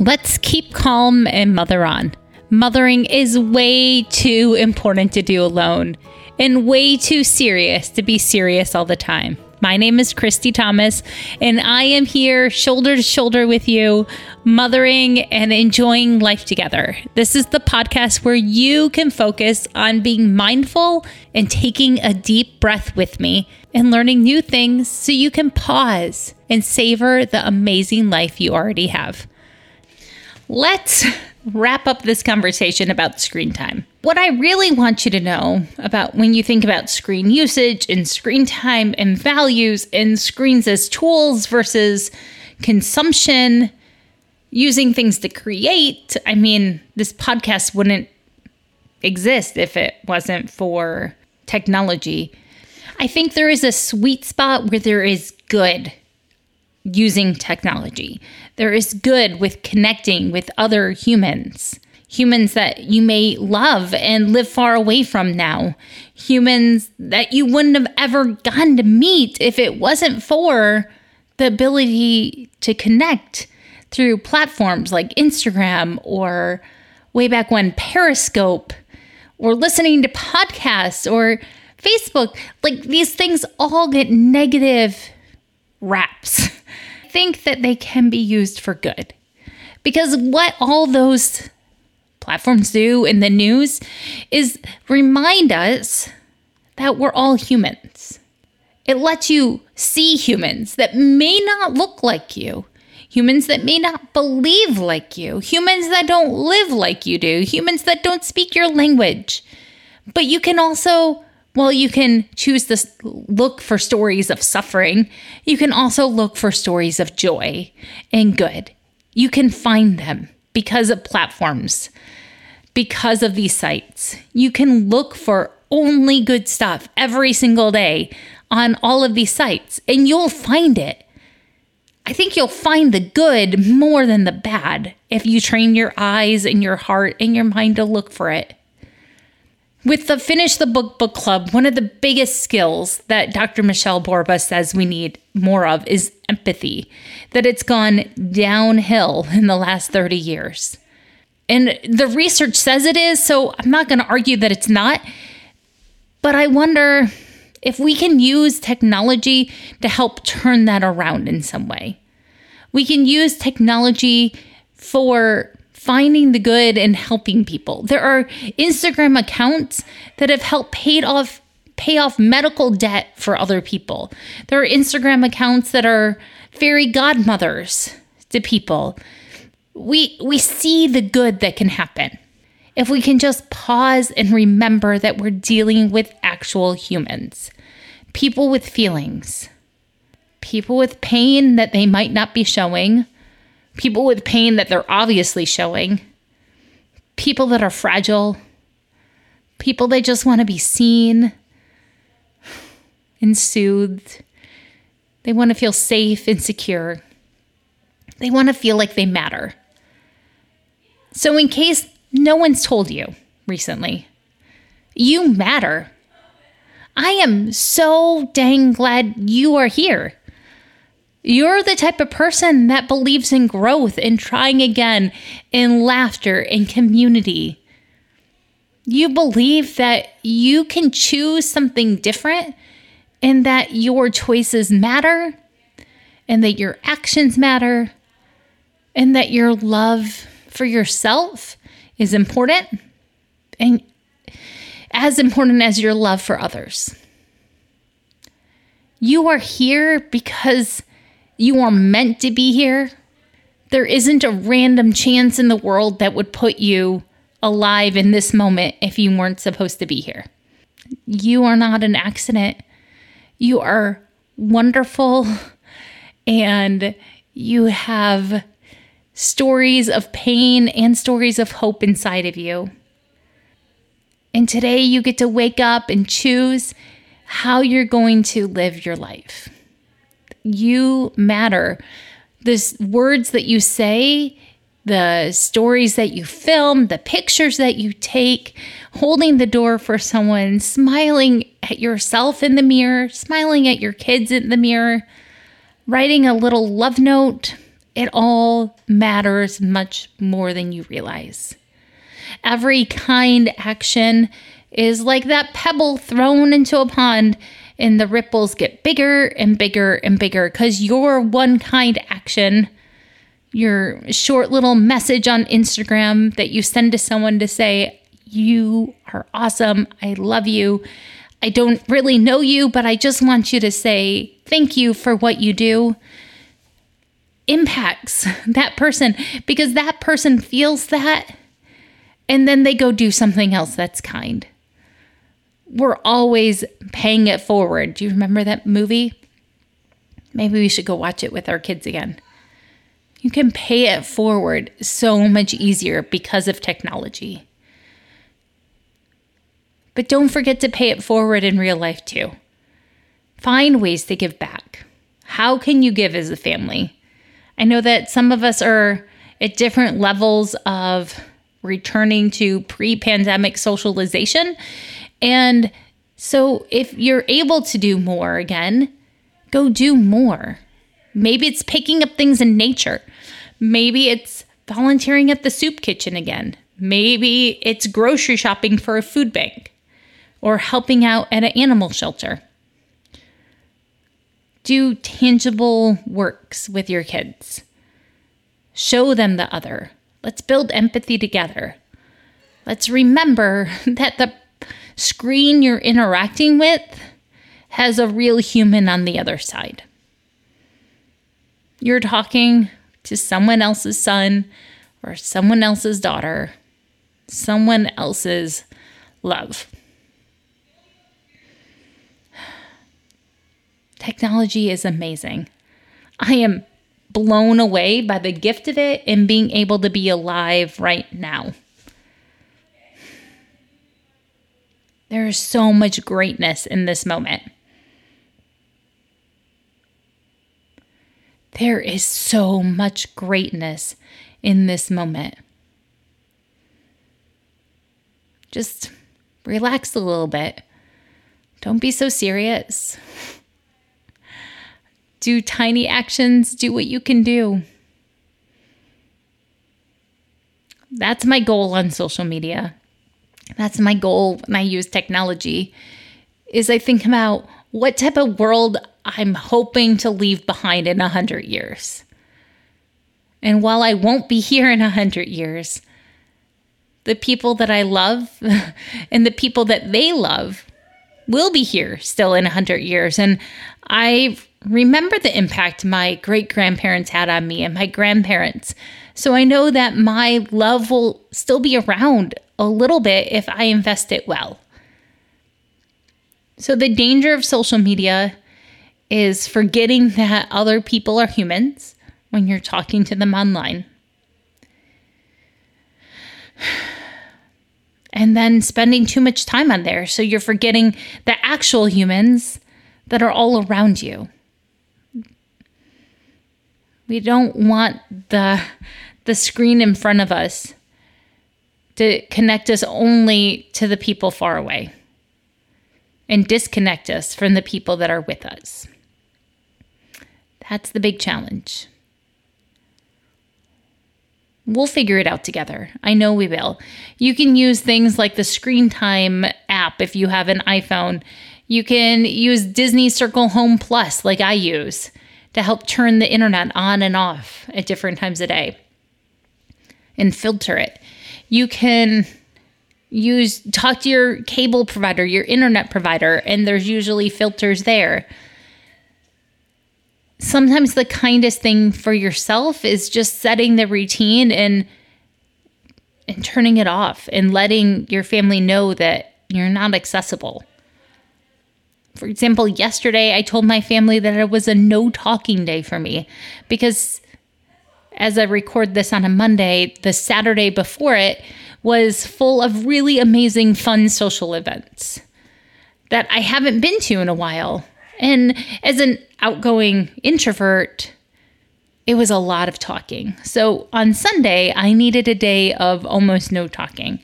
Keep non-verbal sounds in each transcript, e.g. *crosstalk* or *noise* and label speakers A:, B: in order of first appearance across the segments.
A: Let's keep calm and mother on. Mothering is way too important to do alone and way too serious to be serious all the time. My name is Christy Thomas, and I am here shoulder to shoulder with you, mothering and enjoying life together. This is the podcast where you can focus on being mindful and taking a deep breath with me and learning new things so you can pause and savor the amazing life you already have. Let's wrap up this conversation about screen time. What I really want you to know about when you think about screen usage and screen time and values and screens as tools versus consumption, using things to create. I mean, this podcast wouldn't exist if it wasn't for technology. I think there is a sweet spot where there is good using technology. There is good with connecting with other humans, humans that you may love and live far away from now, humans that you wouldn't have ever gotten to meet if it wasn't for the ability to connect through platforms like Instagram or way back when Periscope or listening to podcasts or Facebook. Like these things all get negative raps. Think that they can be used for good. Because what all those platforms do in the news is remind us that we're all humans. It lets you see humans that may not look like you, humans that may not believe like you, humans that don't live like you do, humans that don't speak your language. But you can also well, you can choose to look for stories of suffering. You can also look for stories of joy and good. You can find them because of platforms, because of these sites. You can look for only good stuff every single day on all of these sites, and you'll find it. I think you'll find the good more than the bad if you train your eyes and your heart and your mind to look for it. With the Finish the Book Book Club, one of the biggest skills that Dr. Michele Borba says we need more of is empathy, that it's gone downhill in the last 30 years. And the research says it is, so I'm not going to argue that it's not. But I wonder if we can use technology to help turn that around in some way. We can use technology for finding the good and helping people. There are Instagram accounts that have helped paid off pay off medical debt for other people. There are Instagram accounts that are fairy godmothers to people. We we see the good that can happen. If we can just pause and remember that we're dealing with actual humans, people with feelings, people with pain that they might not be showing, people with pain that they're obviously showing, people that are fragile, people that just want to be seen and soothed. They want to feel safe and secure. They want to feel like they matter. So, in case no one's told you recently, you matter. I am so dang glad you are here. You're the type of person that believes in growth and trying again, in laughter and community. You believe that you can choose something different and that your choices matter and that your actions matter and that your love for yourself is important and as important as your love for others. You are here because you are meant to be here. There isn't a random chance in the world that would put you alive in this moment if you weren't supposed to be here. You are not an accident. You are wonderful *laughs* and you have stories of pain and stories of hope inside of you. And today you get to wake up and choose how you're going to live your life. You matter. The words that you say, the stories that you film, the pictures that you take, holding the door for someone, smiling at yourself in the mirror, smiling at your kids in the mirror, writing a little love note, it all matters much more than you realize. Every kind action is like that pebble thrown into a pond, and the ripples get bigger and bigger and bigger because your one kind action, your short little message on Instagram that you send to someone to say, You are awesome. I love you. I don't really know you, but I just want you to say thank you for what you do impacts that person because that person feels that and then they go do something else that's kind. We're always paying it forward. Do you remember that movie? Maybe we should go watch it with our kids again. You can pay it forward so much easier because of technology. But don't forget to pay it forward in real life too. Find ways to give back. How can you give as a family? I know that some of us are at different levels of returning to pre pandemic socialization. And so if you're able to do more again, go do more. Maybe it's picking up things in nature. Maybe it's volunteering at the soup kitchen again. Maybe it's grocery shopping for a food bank or helping out at an animal shelter do tangible works with your kids. Show them the other. Let's build empathy together. Let's remember *laughs* that the screen you're interacting with has a real human on the other side. You're talking to someone else's son or someone else's daughter, someone else's love. Technology is amazing. I am blown away by the gift of it and being able to be alive right now. There is so much greatness in this moment. There is so much greatness in this moment. Just relax a little bit. Don't be so serious *laughs* do tiny actions, do what you can do. That's my goal on social media. That's my goal when I use technology is I think about what type of world I'm hoping to leave behind in a hundred years. And while I won't be here in a hundred years, the people that I love *laughs* and the people that they love will be here still in a hundred years. And I remember the impact my great grandparents had on me and my grandparents. So I know that my love will still be around a little bit if I invest it well. So the danger of social media is forgetting that other people are humans when you're talking to them online. And then spending too much time on there. So you're forgetting the actual humans that are all around you. We don't want the the screen in front of us to connect us only to the people far away and disconnect us from the people that are with us. That's the big challenge. We'll figure it out together. I know we will. You can use things like the screen time app if you have an iPhone. You can use Disney Circle Home Plus like I use to help turn the internet on and off at different times a day and filter it. You can use talk to your cable provider, your internet provider, and there's usually filters there. Sometimes the kindest thing for yourself is just setting the routine and and turning it off and letting your family know that you're not accessible. For example, yesterday I told my family that it was a no talking day for me because as I record this on a Monday, the Saturday before it was full of really amazing, fun social events that I haven't been to in a while. And as an outgoing introvert, it was a lot of talking. So on Sunday, I needed a day of almost no talking.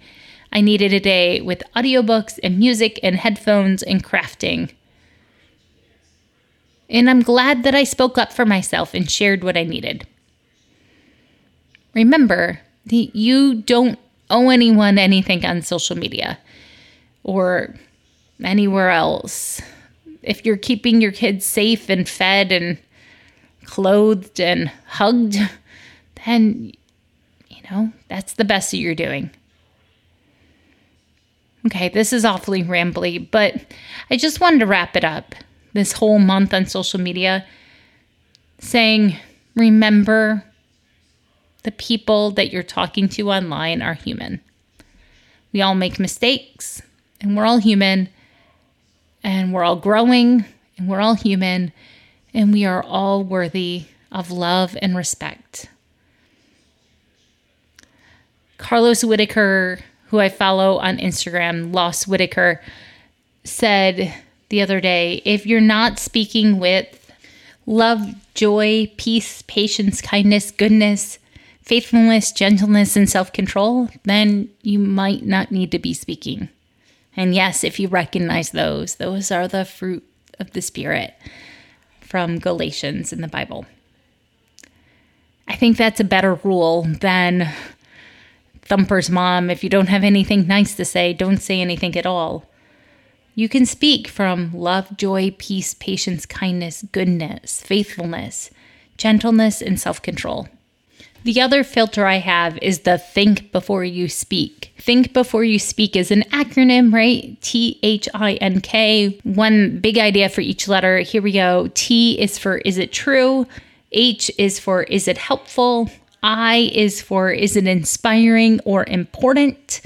A: I needed a day with audiobooks and music and headphones and crafting. And I'm glad that I spoke up for myself and shared what I needed. Remember, you don't owe anyone anything on social media or anywhere else. If you're keeping your kids safe and fed and clothed and hugged, *laughs* then, you know, that's the best that you're doing. Okay, this is awfully rambly, but I just wanted to wrap it up this whole month on social media saying, remember, the people that you're talking to online are human. We all make mistakes, and we're all human, and we're all growing, and we're all human, and we are all worthy of love and respect. Carlos Whitaker, who I follow on Instagram, Los Whitaker, said the other day if you're not speaking with love, joy, peace, patience, kindness, goodness, faithfulness, gentleness, and self control, then you might not need to be speaking. And yes, if you recognize those, those are the fruit of the Spirit from Galatians in the Bible. I think that's a better rule than Thumper's mom. If you don't have anything nice to say, don't say anything at all. You can speak from love, joy, peace, patience, kindness, goodness, faithfulness, gentleness, and self control. The other filter I have is the think before you speak. Think before you speak is an acronym, right? T H I N K. One big idea for each letter. Here we go. T is for is it true? H is for is it helpful? I is for is it inspiring or important?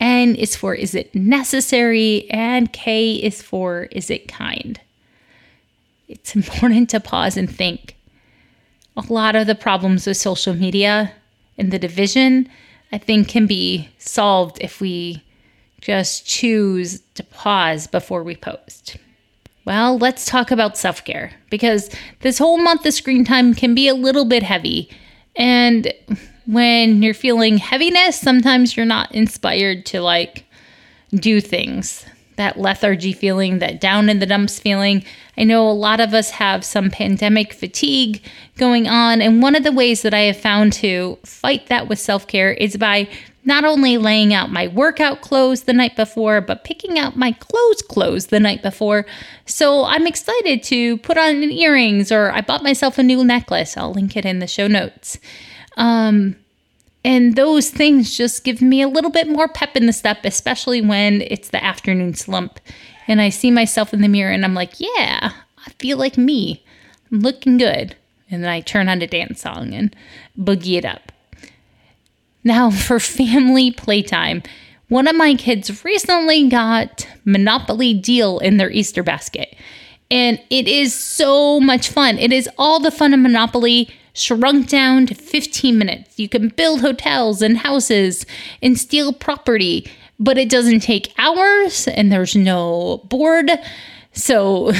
A: N is for is it necessary? And K is for is it kind? It's *laughs* important to pause and think a lot of the problems with social media and the division, I think, can be solved if we just choose to pause before we post. Well, let's talk about self care because this whole month of screen time can be a little bit heavy. And when you're feeling heaviness, sometimes you're not inspired to like do things that lethargy feeling, that down in the dumps feeling. I know a lot of us have some pandemic fatigue going on. And one of the ways that I have found to fight that with self care is by not only laying out my workout clothes the night before, but picking out my clothes clothes the night before. So I'm excited to put on earrings or I bought myself a new necklace. I'll link it in the show notes. Um, and those things just give me a little bit more pep in the step, especially when it's the afternoon slump and I see myself in the mirror and I'm like, yeah, I feel like me. I'm looking good. And then I turn on a dance song and boogie it up. Now, *laughs* for family playtime, one of my kids recently got Monopoly Deal in their Easter basket. And it is so much fun. It is all the fun of Monopoly shrunk down to 15 minutes. You can build hotels and houses and steal property, but it doesn't take hours and there's no board. So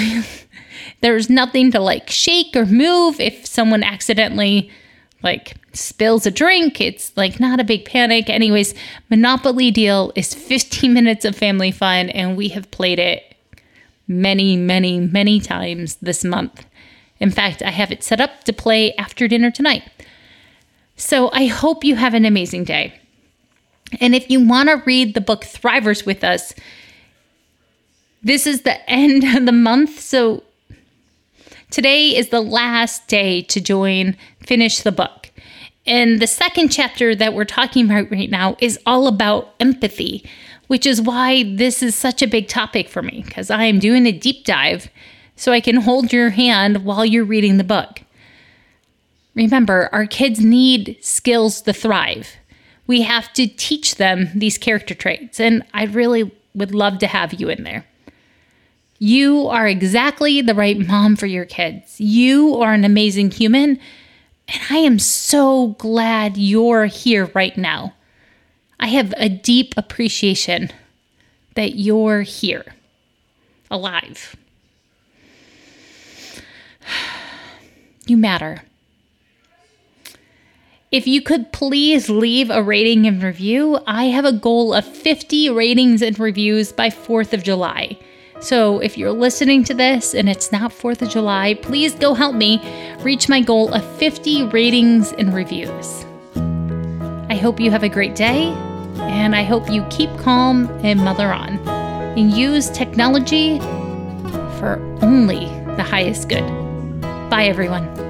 A: *laughs* there's nothing to like shake or move if someone accidentally like spills a drink. It's like not a big panic. Anyways, Monopoly Deal is 15 minutes of family fun and we have played it many, many, many times this month. In fact, I have it set up to play after dinner tonight. So I hope you have an amazing day. And if you want to read the book Thrivers with us, this is the end of the month. So today is the last day to join, finish the book. And the second chapter that we're talking about right now is all about empathy, which is why this is such a big topic for me because I am doing a deep dive so I can hold your hand while you're reading the book. Remember, our kids need skills to thrive. We have to teach them these character traits, and I really would love to have you in there. You are exactly the right mom for your kids. You are an amazing human, and I am so glad you're here right now. I have a deep appreciation that you're here, alive. You matter. If you could please leave a rating and review, I have a goal of 50 ratings and reviews by 4th of July. So if you're listening to this and it's not 4th of July, please go help me reach my goal of 50 ratings and reviews. I hope you have a great day, and I hope you keep calm and mother on and use technology for only the highest good. Bye, everyone.